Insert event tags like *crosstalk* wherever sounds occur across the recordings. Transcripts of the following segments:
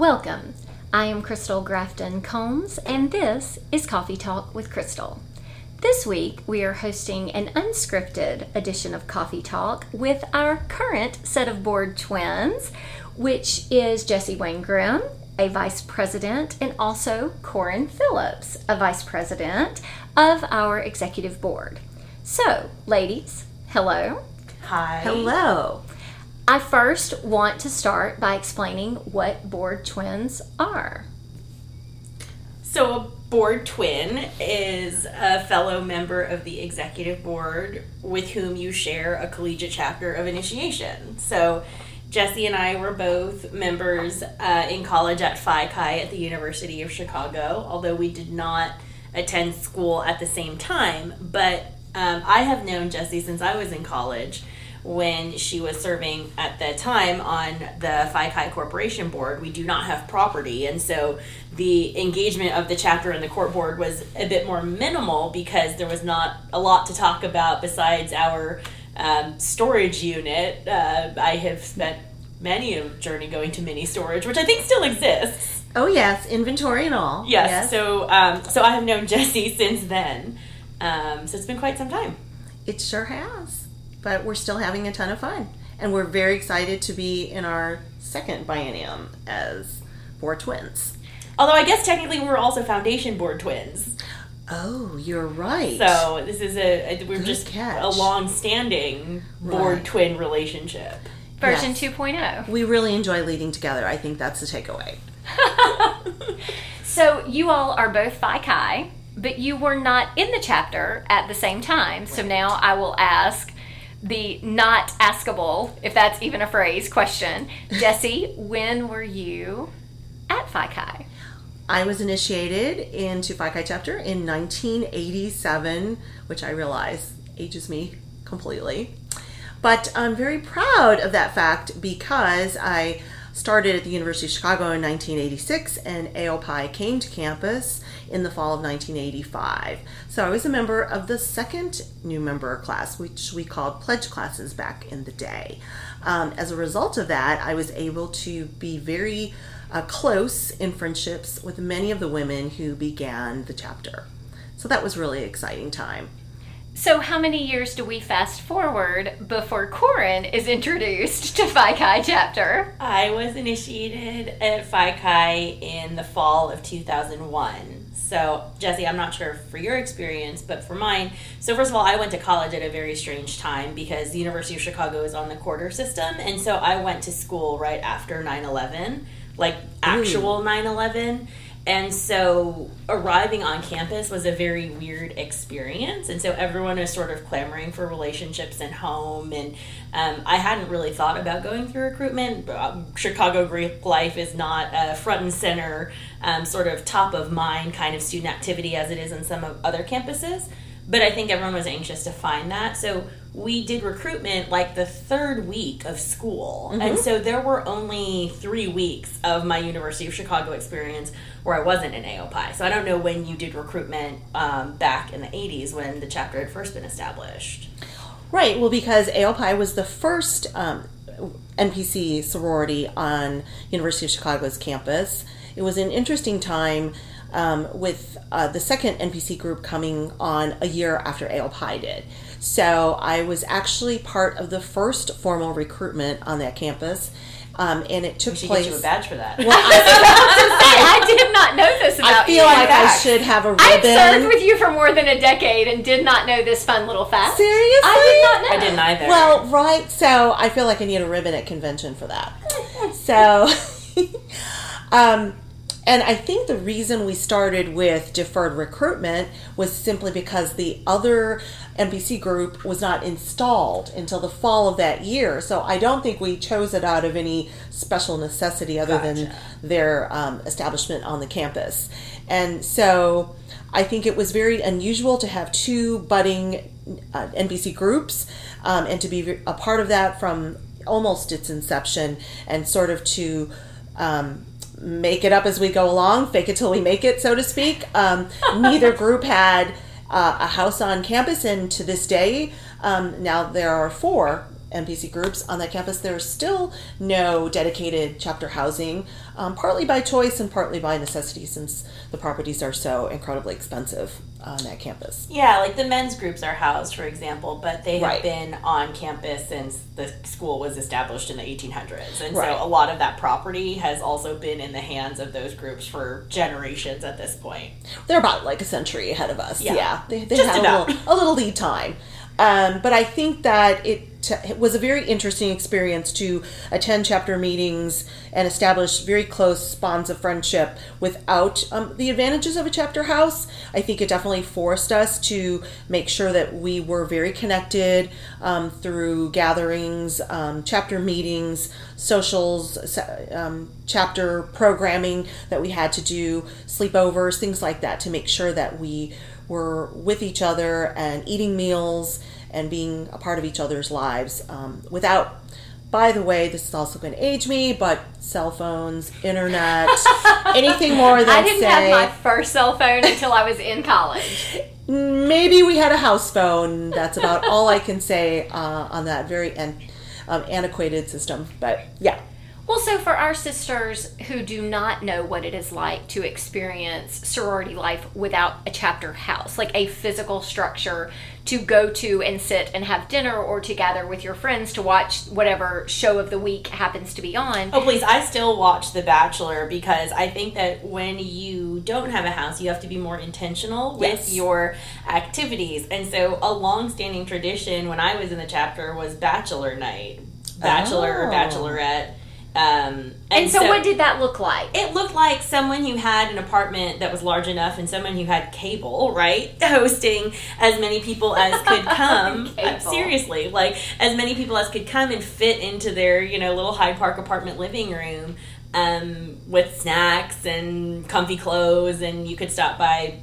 Welcome. I am Crystal Grafton Combs, and this is Coffee Talk with Crystal. This week, we are hosting an unscripted edition of Coffee Talk with our current set of board twins, which is Jesse Wayne Grimm, a vice president, and also Corin Phillips, a vice president of our executive board. So, ladies, hello. Hi. Hello. I first want to start by explaining what board twins are. So, a board twin is a fellow member of the executive board with whom you share a collegiate chapter of initiation. So, Jesse and I were both members uh, in college at Phi Chi at the University of Chicago, although we did not attend school at the same time. But um, I have known Jesse since I was in college when she was serving at the time on the Phi Chi Corporation Board. We do not have property, and so the engagement of the chapter and the corp board was a bit more minimal because there was not a lot to talk about besides our um, storage unit. Uh, I have spent many a journey going to mini storage, which I think still exists. Oh yes, inventory and all. Yes. So um, so I have known *laughs* Jesse since then. Um, so it's been quite some time. It sure has. But we're still having a ton of fun. And we're very excited to be in our second biennium as board twins. Although I guess technically we're also foundation board twins. Oh, you're right. So this is a, a we're Good just catch. a long-standing board Right. twin relationship. Version Yes. 2.0. we really enjoy leading together. I think that's the takeaway. *laughs* So you all are both Phi Chi, but you were not in the chapter at the same time. So now I will ask the not askable, if that's even a phrase, question. Jesse, when were you at Phi Chi? I was initiated into Phi Chi chapter in 1987, which I realize ages me completely. But I'm very proud of that fact because I started at the University of Chicago in 1986 and AOPI came to campus in the fall of 1985. So I was a member of the second new member class, which we called pledge classes back in the day. Um, as a result of that, I was able to be very uh, close in friendships with many of the women who began the chapter. So that was really exciting time. So how many years do we fast forward before Corin is introduced to Phi Chi chapter? I was initiated at Phi Chi in the fall of 2001. So, Jesse, I'm not sure for your experience, but for mine, so first of all, I went to college at a very strange time because the University of Chicago is on the quarter system. And so I went to school right after 9 11, like actual 9 11. And so arriving on campus was a very weird experience. And so everyone was sort of clamoring for relationships and home. And um, I hadn't really thought about going through recruitment. Uh, Chicago Greek life is not a front and center, um, sort of top of mind kind of student activity as it is in some of other campuses. But I think everyone was anxious to find that. So we did recruitment like the third week of school. And so there were only three weeks of my University of Chicago experience where I wasn't in AOPI. So I don't know when you did recruitment um, back in the 80s when the chapter had first been established. Right. Well, because AOPI was the first um, NPC sorority on University of Chicago's campus. It was an interesting time um, with uh, the second NPC group coming on a year after AOPI did. So I was actually part of the first formal recruitment on that campus, um, and it took We should place. get you a badge for that. Well, *laughs* I, I did not know this about I feel you. like I should have a ribbon. I've served with you for more than a decade and did not know this fun little fact. Seriously? I did not know. I didn't either. Well, right. So I feel like I need a ribbon at convention for that. *laughs* So, *laughs* um, and I think the reason we started with deferred recruitment was simply because the other NPC group was not installed until the fall of that year. So I don't think we chose it out of any special necessity other than their um, establishment on the campus. And so I think it was very unusual to have two budding uh, NPC groups um, and to be a part of that from almost its inception and sort of to um, make it up as we go along, fake it till we make it, so to speak. Um, *laughs* neither group had uh, a house on campus, and to this day, um, now there are four NPC groups on that campus. There's still no dedicated chapter housing, um, partly by choice and partly by necessity, since the properties are so incredibly expensive on that campus. Yeah, like the men's groups are housed, for example, but they have Right. been on campus since the school was established in the 1800s. And Right. so a lot of that property has also been in the hands of those groups for generations at this point. They're about like a century ahead of us. Yeah. Yeah, they, they Just had about. A, little, a little lead time. Um, but I think that it, it was a very interesting experience to attend chapter meetings and establish very close bonds of friendship without um, the advantages of a chapter house. I think it definitely forced us to make sure that we were very connected um, through gatherings, um, chapter meetings, socials, um, chapter programming that we had to do, sleepovers, things like that, to make sure that we were with each other and eating meals and being a part of each other's lives um, without. By the way, this is also going to age me, but cell phones, internet, *laughs* anything more than I didn't say, have my first cell phone until I was in college. maybe we had a house phone. That's about all I can say uh, on that very an- um, antiquated system. But yeah, Well, so for our sisters who do not know what it is like to experience sorority life without a chapter house, like a physical structure to go to and sit and have dinner or to gather with your friends to watch whatever show of the week happens to be on. Oh, please, I still watch The Bachelor because I think that when you don't have a house, you have to be more intentional with Yes. your activities. And so, a long standing tradition when I was in the chapter was Bachelor Night, Bachelor or Oh. Bachelorette. Um, And so, what did that look like? it looked like someone who had an apartment that was large enough and someone who had cable, right? *laughs* Hosting as many people as could *laughs* come. Uh. Seriously, like as many people as could come and fit into their, you know, little Hyde Park apartment living room um, with snacks and comfy clothes. And you could stop by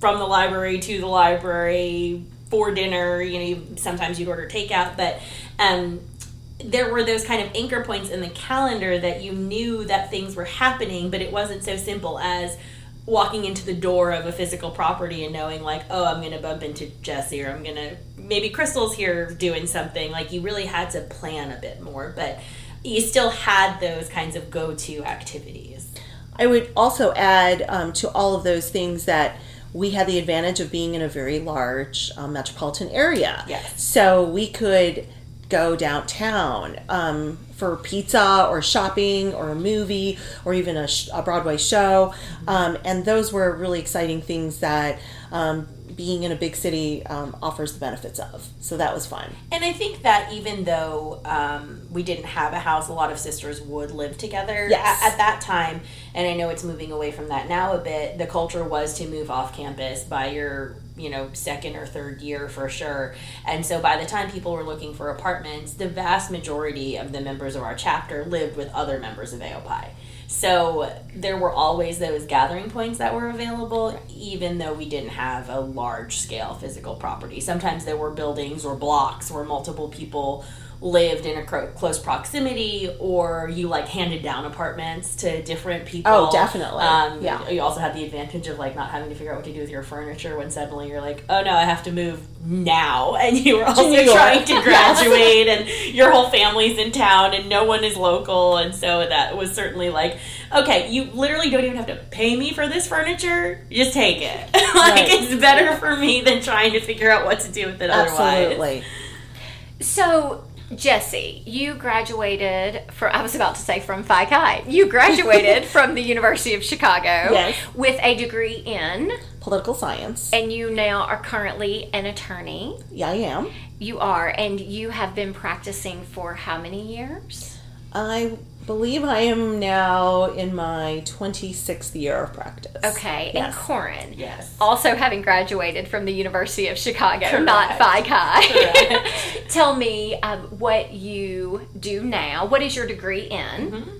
from the library to the library for dinner. You know, sometimes you'd order takeout, but um, there were those kind of anchor points in the calendar that you knew that things were happening, but it wasn't so simple as walking into the door of a physical property and knowing like, oh, I'm gonna bump into Jesse or I'm gonna maybe Crystal's here doing something. Like you really had to plan a bit more, but you still had those kinds of go-to activities. I would also add um, to all of those things that we had the advantage of being in a very large um, metropolitan area. Yes. So we could go downtown um, for pizza or shopping or a movie or even a, sh- a Broadway show. Um, and those were really exciting things that um, being in a big city um, offers the benefits of. So that was fun. And I think that even though um, we didn't have a house, a lot of sisters would live together Yes. at, at that time. And I know it's moving away from that now a bit. The culture was to move off campus by your, you know, second or third year for sure. And so by the time people were looking for apartments, the vast majority of the members of our chapter lived with other members of AOPI. So there were always those gathering points that were available, even though we didn't have a large scale physical property. Sometimes there were buildings or blocks where multiple people lived in a close proximity, or you like handed down apartments to different people. Oh, definitely. Um, Yeah. You also had the advantage of like not having to figure out what to do with your furniture when suddenly you're like, oh no, I have to move now, *laughs* and you were also trying to *laughs* graduate, and your whole family's in town, and no one is local, and so that was certainly like, okay, you literally don't even have to pay me for this furniture, just take it. *laughs* like Right. it's better for me than trying to figure out what to do with it otherwise. Absolutely. So, Jesse, you graduated from, I was about to say from Phi Chi. You graduated *laughs* from the University of Chicago Yes. with a degree in, Political science. and you now are currently an attorney. Yeah, I am. You are, and you have been practicing for how many years? I believe I am now in my 26th year of practice. Okay, and Yes. Corin. Yes. Also having graduated from the University of Chicago, Correct. not Phi Chi. *laughs* Tell me um, what you do now. What is your degree in? Mm-hmm.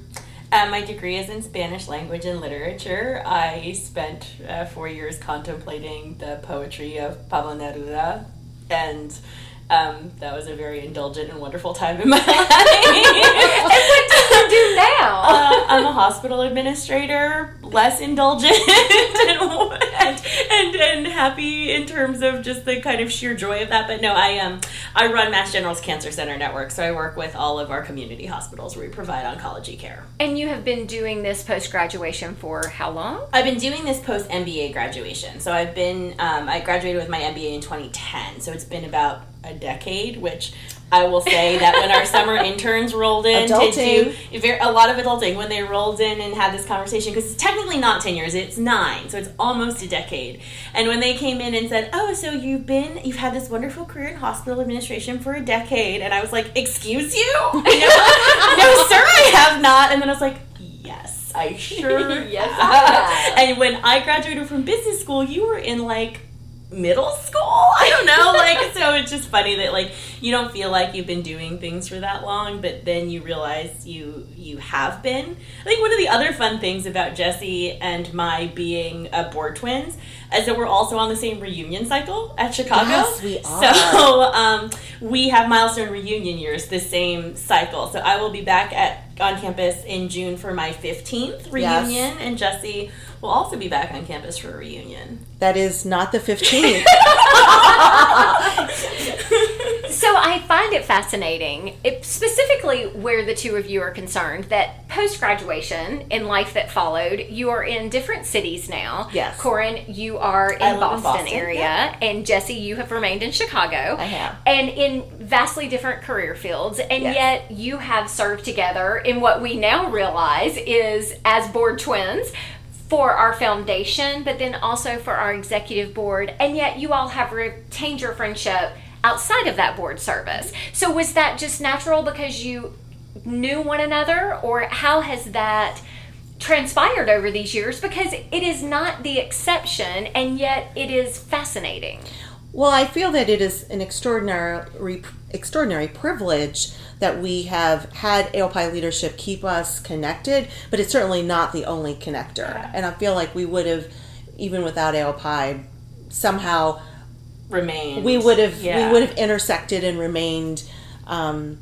Uh, my degree is in Spanish language and literature. I spent uh, four years contemplating the poetry of Pablo Neruda, and um, that was a very indulgent and wonderful time in my *laughs* life. *laughs* And what do you do now? *laughs* Uh, I'm a hospital administrator, less indulgent *laughs* and, and, and happy in terms of just the kind of sheer joy of that. But no, I um I run Mass General's Cancer Center Network, so I work with all of our community hospitals where we provide oncology care. And you have been doing this post graduation for how long? I've been doing this post MBA graduation. So I've been um, I graduated with my MBA in 2010, so it's been about a decade, which I will say that when our summer *laughs* interns rolled in Adulting. to do a lot of adulting, when they rolled in and had this conversation, because it's technically not 10 years, it's nine, so it's almost a decade. And when they came in and said, Oh, so you've been, you've had this wonderful career in hospital administration for a decade, and I was like, Excuse you? *laughs* no, no, sir, I have not. And then I was like, Yes, I sure *laughs* Yes. I. And when I graduated from business school, you were in like middle school? *laughs* I don't know like so it's just funny that like you don't feel like you've been doing things for that long but then you realize you you have been. I think one of the other fun things about jesse and my being uh, board twins is that we're also on the same reunion cycle at chicago. Yes, we are. so *laughs* um, we have milestone reunion years the same cycle. So i will be back at on campus in june for my 15th reunion Yes. and jesse will also be back on campus for a reunion That is not the 15th. *laughs* So I find it fascinating, it, specifically where the two of you are concerned, that post graduation in life that followed, you are in different cities now. Yes. Corin, you are in I in Boston, Boston, area, yeah. and Jesse, you have remained in Chicago. I have. And in vastly different career fields, and Yes. yet you have served together in what we now realize is as board twins for our foundation, but then also for our executive board, and yet you all have retained your friendship outside of that board service. So was that just natural because you knew one another, or how has that transpired over these years? Because it is not the exception, and yet it is fascinating. Well, I feel that it is an extraordinary, extraordinary privilege that we have had AOPI leadership keep us connected, but it's certainly not the only connector. And I feel like we would have, even without AOPI, somehow remained. we would have Yeah. we would have intersected and remained um,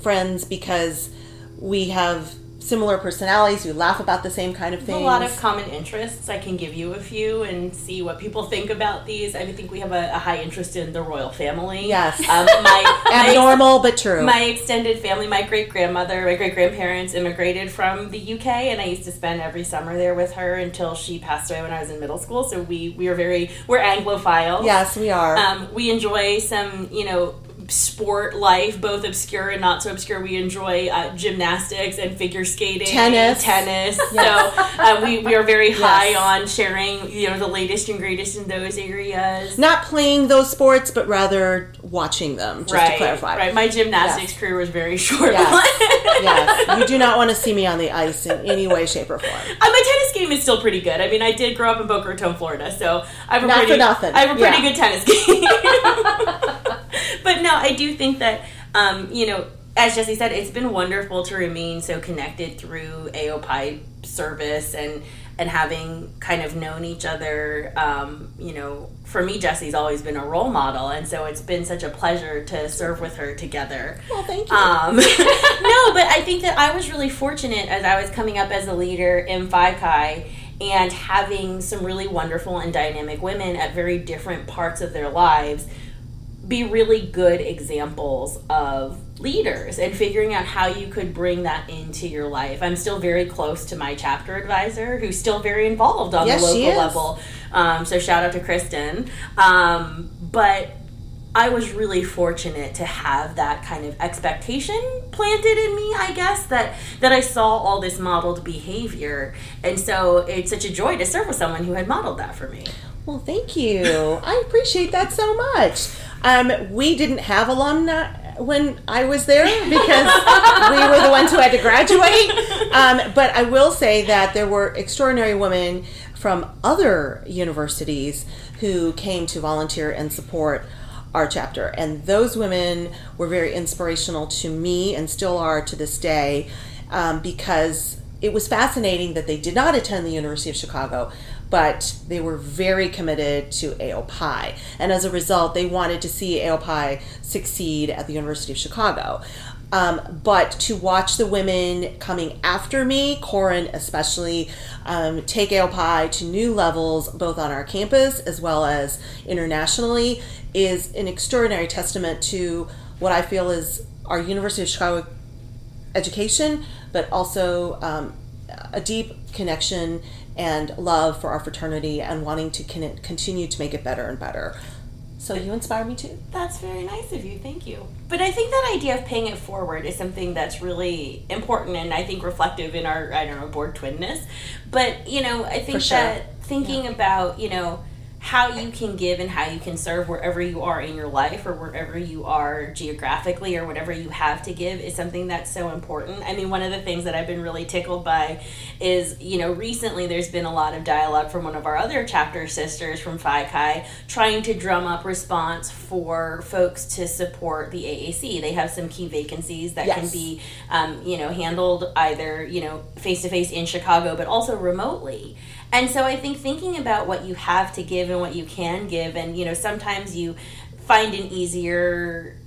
friends because we have similar personalities. We laugh about the same kind of things. a lot of common interests. I can give you a few and see what people think about these. I think we have a, a high interest in the royal family. Yes. Um, my, *laughs* my, abnormal but true. my extended family, my great grandmother, my great grandparents immigrated from the UK, and I used to spend every summer there with her until she passed away when I was in middle school. So we we are very we're Anglophiles. yes, we are. Um, we enjoy some, you know, sport life, both obscure and not so obscure. We enjoy uh, gymnastics and figure skating, Tennis. tennis. So uh, we, we are very high on sharing, you know, the latest and greatest in those areas. Not playing those sports, but rather watching them. Just right, to clarify. right. My gymnastics Yes. career was very *laughs* short. Yes. yes, you do not want to see me on the ice in any way, shape, or form. Uh, my tennis game is still pretty good. I mean, I did grow up in Boca Raton, Florida, so I have a Not pretty, nothing. I have a pretty Yeah. good tennis game. *laughs* but no, I do think that um, you know, as Jesse said, it's been wonderful to remain so connected through AOPI service and and having kind of known each other. Um, you know, for me, Jesse's always been a role model, and so it's been such a pleasure to serve with her together. Well, thank you. Um, *laughs* no, but I think that I was really fortunate as I was coming up as a leader in Phi Chi and having some really wonderful and dynamic women at very different parts of their lives be really good examples of leaders and figuring out how you could bring that into your life. I'm still very close to my chapter advisor who's still very involved on Yes, the local level. Um, so shout out to Kristen. Um, but I was really fortunate to have that kind of expectation planted in me, I guess, that that I saw all this modeled behavior. And so it's such a joy to serve with someone who had modeled that for me. Well, thank you. I appreciate that so much. Um, we didn't have alumni when I was there because we were the ones who had to graduate. Um, but I will say that there were extraordinary women from other universities who came to volunteer and support our chapter. And those women were very inspirational to me and still are to this day um, because it was fascinating that they did not attend the University of Chicago, but they were very committed to AOPI. And as a result, they wanted to see AOPI succeed at the University of Chicago. Um, but to watch the women coming after me, Corin especially, um, take AOPI to new levels, both on our campus as well as internationally, is an extraordinary testament to what I feel is our University of Chicago education, but also um, a deep connection and love for our fraternity and wanting to con- continue to make it better and better. So you inspire me too. That's very nice of you. Thank you. But I think that idea of paying it forward is something that's really important and I think reflective in our I don't know board twinness. But you know I think sure. that thinking yeah. about you know how you can give and how you can serve wherever you are in your life or wherever you are geographically or whatever you have to give is something that's so important. I mean, one of the things that I've been really tickled by is, you know, recently there's been a lot of dialogue from one of our other chapter sisters from Phi Chi trying to drum up response for folks to support the AAC. They have some key vacancies that yes. can be, um, you know, handled either, you know, face to face in Chicago, but also remotely. And so I think thinking about what you have to give and what you can give, and you know, sometimes you find an easier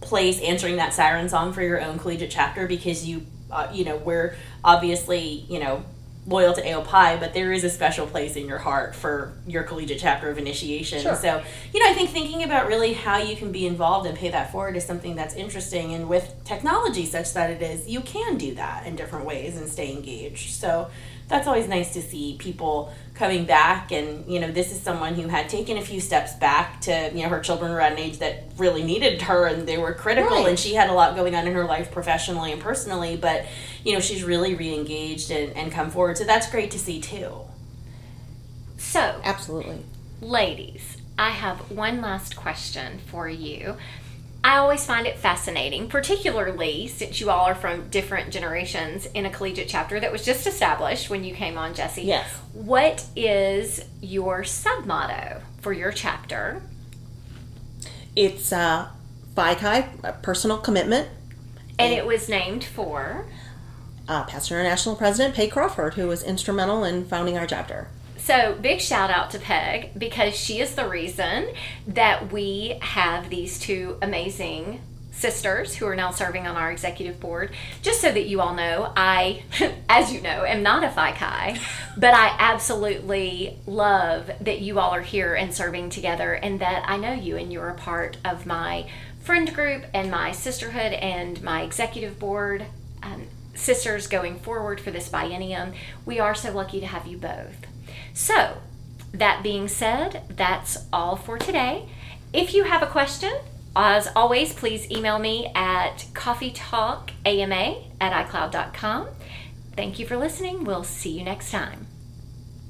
place answering that siren song for your own collegiate chapter because you, uh, you know, we're obviously, you know, loyal to AOPI, but there is a special place in your heart for your collegiate chapter of initiation. Sure. So, you know, I think thinking about really how you can be involved and pay that forward is something that's interesting. And with technology such that it is, you can do that in different ways and stay engaged. So, that's always nice to see people coming back and you know this is someone who had taken a few steps back to you know her children were at an age that really needed her and they were critical right. and she had a lot going on in her life professionally and personally but you know she's really re-engaged and, and come forward so that's great to see too so absolutely ladies i have one last question for you I always find it fascinating, particularly since you all are from different generations in a collegiate chapter that was just established when you came on, Jesse. Yes. What is your sub motto for your chapter? It's uh, Phi Chi, personal commitment. And it was named for? Uh, Past International President Peg Crawford, who was instrumental in founding our chapter. So, big shout out to Peg because she is the reason that we have these two amazing sisters who are now serving on our executive board. Just so that you all know, I, *laughs* as you know, am not a Phi but I absolutely love that you all are here and serving together and that I know you and you're a part of my friend group and my sisterhood and my executive board. Um, sisters going forward for this biennium. We are so lucky to have you both. So, that being said, that's all for today. If you have a question, as always, please email me at coffeetalkama at icloud.com. Thank you for listening. We'll see you next time.